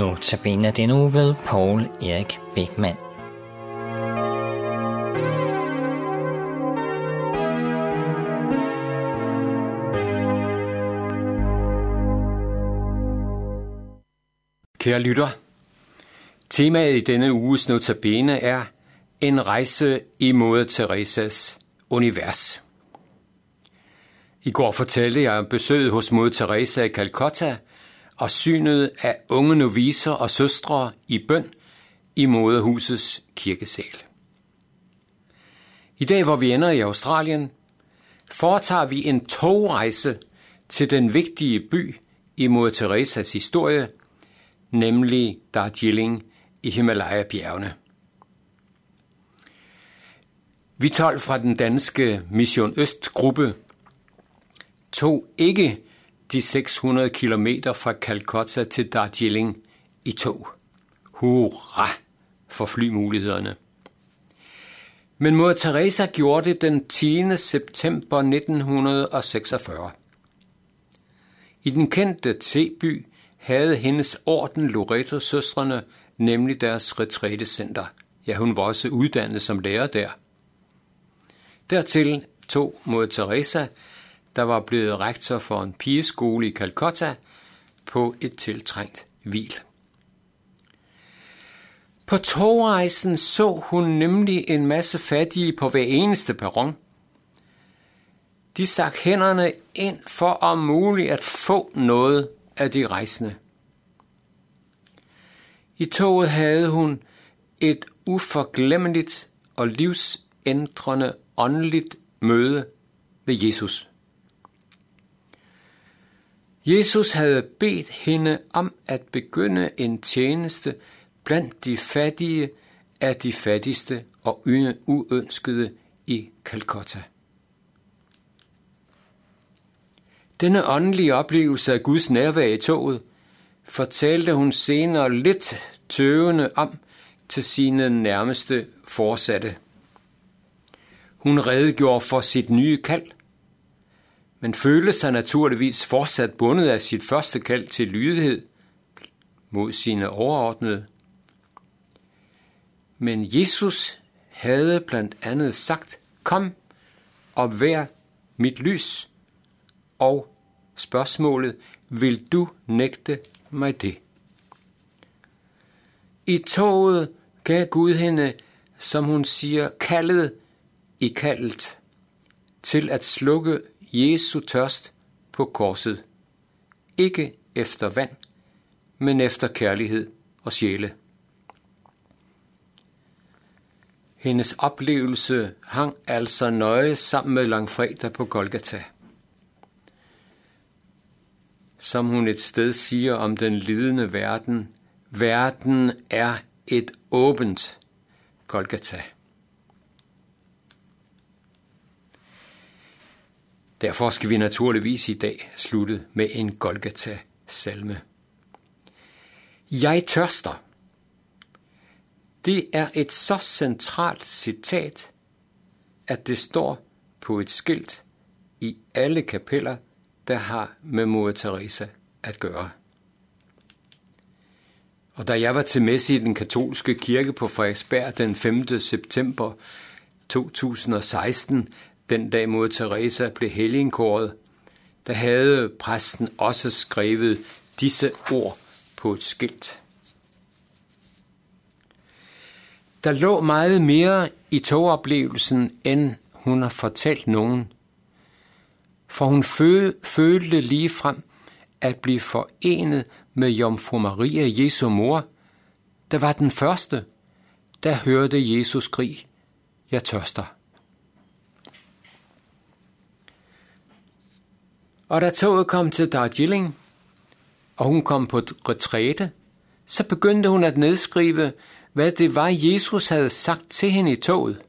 Nu tabiner den uge ved Paul Erik Bækman. Kære lytter, temaet i denne uges notabene er en rejse i Moder Teresas univers. I går fortalte jeg om besøget hos Moder Teresa i Calcutta og synet af unge noviser og søstre i bøn i moderhusets kirkesal. I dag, hvor vi ender i Australien, foretager vi en togrejse til den vigtige by i Moder Teresas historie, nemlig Darjeeling i Himalaya-bjergene. Vi 12 fra den danske Mission Øst-gruppe tog ikke de 600 km fra Calcutta til Darjeeling i tog. Hurra for flymulighederne. Men Mor Teresa gjorde det den 10. september 1946. I den kendte T-by havde hendes orden Loreto-søstrene nemlig deres retrætecenter. Ja, hun var også uddannet som lærer der. Dertil tog mod Teresa, der var blevet rektor for en pigeskole i Calcutta, på et tiltrængt hvil. På togrejsen så hun nemlig en masse fattige på hver eneste perron. De sak hænderne ind for om muligt at få noget af de rejsende. I toget havde hun et uforglemmeligt og livsændrende åndeligt møde med Jesus. Jesus havde bedt hende om at begynde en tjeneste blandt de fattige af de fattigste og uønskede i Calcutta. Denne åndelige oplevelse af Guds nærvær i toget fortalte hun senere lidt tøvende om til sine nærmeste forsatte. Hun redegjorde for sit nye kald, men følte sig naturligvis fortsat bundet af sit første kald til lydighed mod sine overordnede. Men Jesus havde blandt andet sagt, kom og vær mit lys, og spørgsmålet, vil du nægte mig det? I toget gav Gud hende, som hun siger, kaldet i kaldet til at slukke Jesu tørst på korset. Ikke efter vand, men efter kærlighed og sjæle. Hendes oplevelse hang altså nøje sammen med langfredag på Golgata. Som hun et sted siger om den lidende verden, verden er et åbent Golgata. Derfor skal vi naturligvis i dag slutte med en Golgata-salme. Jeg tørster. Det er et så centralt citat, at det står på et skilt i alle kapeller, der har med Mor Teresa at gøre. Og da jeg var til messe i den katolske kirke på Frederiksberg den 5. september 2016, den dag mod Teresa blev helgenkåret, der havde præsten også skrevet disse ord på et skilt. Der lå meget mere i togoplevelsen, end hun har fortalt nogen. For hun følte lige frem at blive forenet med Jomfru Maria, Jesu mor, der var den første, der hørte Jesus skrig, jeg tørster. Og da toget kom til Darjeeling, og hun kom på retræte, så begyndte hun at nedskrive, hvad det var, Jesus havde sagt til hende i toget.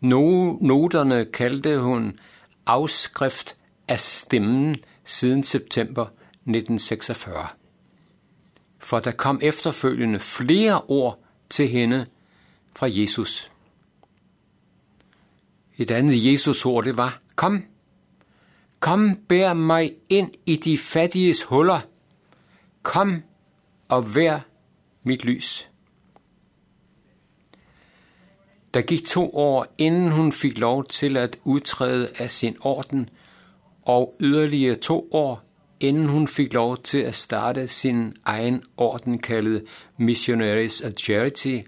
Noterne kaldte hun afskrift af stemmen siden september 1946. For der kom efterfølgende flere ord til hende fra Jesus. Et andet Jesus-ord det var, kom, Kom, bær mig ind i de fattiges huller. Kom, og vær mit lys. Der gik to år, inden hun fik lov til at udtræde af sin orden, og yderligere to år, inden hun fik lov til at starte sin egen orden kaldet Missionaries of Charity,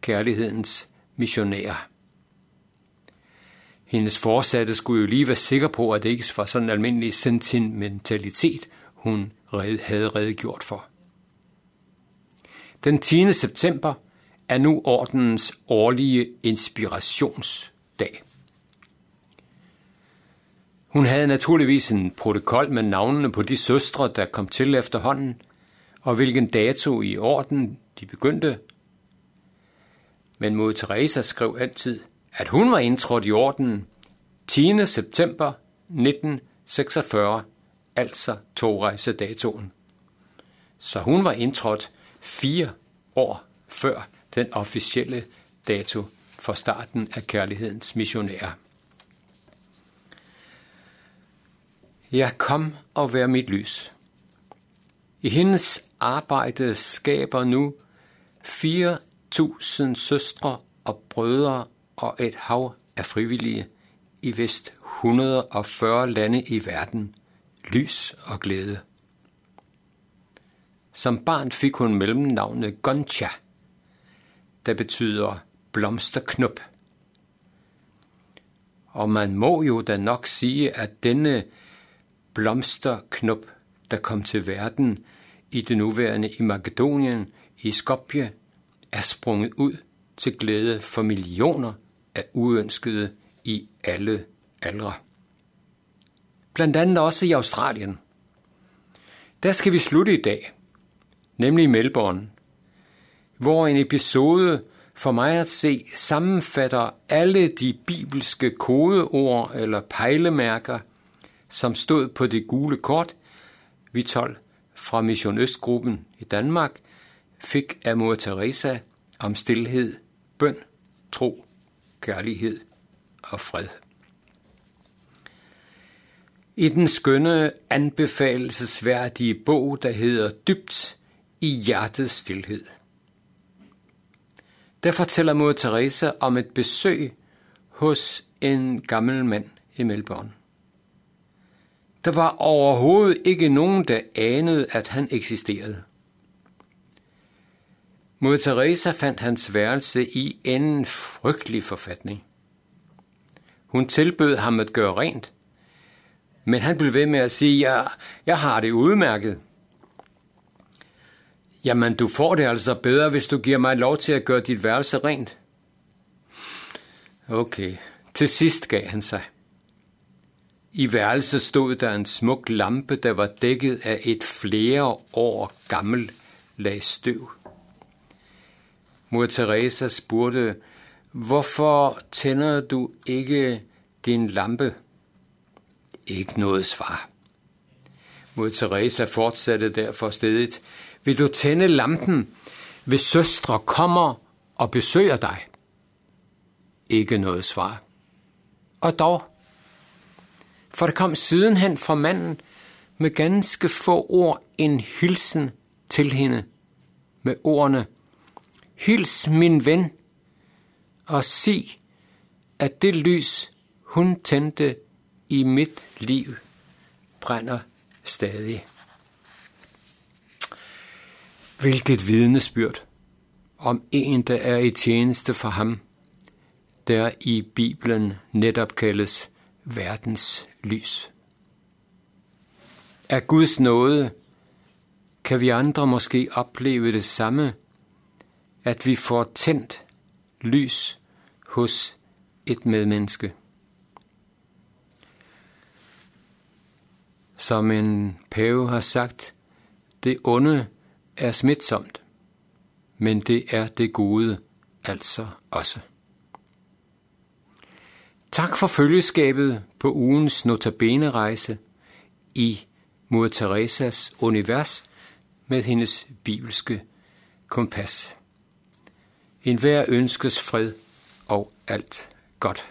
kærlighedens missionærer. Hendes forsatte skulle jo lige være sikker på, at det ikke var sådan en almindelig sentimentalitet, hun havde redegjort for. Den 10. september er nu ordenens årlige inspirationsdag. Hun havde naturligvis en protokol med navnene på de søstre, der kom til efterhånden, og hvilken dato i orden de begyndte. Men mod Teresa skrev altid, at hun var indtrådt i ordenen 10. september 1946, altså togrejsedatoen. Så hun var indtrådt fire år før den officielle dato for starten af kærlighedens missionærer. Ja, kom og vær mit lys. I hendes arbejde skaber nu 4.000 søstre og brødre og et hav af frivillige i vist 140 lande i verden lys og glæde. Som barn fik hun mellemnavnet Goncha, der betyder blomsterknop. Og man må jo da nok sige, at denne blomsterknop, der kom til verden i det nuværende i Makedonien, i Skopje, er sprunget ud til glæde for millioner er uønskede i alle aldre. Blandt andet også i Australien. Der skal vi slutte i dag, nemlig i Melbourne, hvor en episode for mig at se sammenfatter alle de bibelske kodeord eller pejlemærker, som stod på det gule kort, vi 12 fra Mission Østgruppen i Danmark fik af mor Teresa om stillhed, bøn, tro, kærlighed og fred. I den skønne, anbefalesværdige bog, der hedder Dybt i hjertets stillhed. Der fortæller mor Teresa om et besøg hos en gammel mand i Melbourne. Der var overhovedet ikke nogen, der anede, at han eksisterede. Mod Teresa fandt hans værelse i en frygtelig forfatning. Hun tilbød ham at gøre rent, men han blev ved med at sige, ja, jeg har det udmærket. Jamen, du får det altså bedre, hvis du giver mig lov til at gøre dit værelse rent. Okay, til sidst gav han sig. I værelset stod der en smuk lampe, der var dækket af et flere år gammelt lag støv. Mor Teresa spurgte, hvorfor tænder du ikke din lampe? Ikke noget svar. Mor Teresa fortsatte derfor stedet, vil du tænde lampen, hvis søstre kommer og besøger dig? Ikke noget svar. Og dog, for der kom sidenhen fra manden med ganske få ord en hilsen til hende med ordene, Hils min ven, og sig, at det lys, hun tændte i mit liv, brænder stadig. Hvilket vidnesbyrd om en, der er i tjeneste for ham, der i Bibelen netop kaldes verdens lys. Af Guds nåde kan vi andre måske opleve det samme, at vi får tændt lys hos et medmenneske. Som en pave har sagt, det onde er smitsomt, men det er det gode altså også. Tak for følgeskabet på ugens notabene-rejse i Mor Teresas univers med hendes bibelske kompas. En hver ønskes fred og alt godt.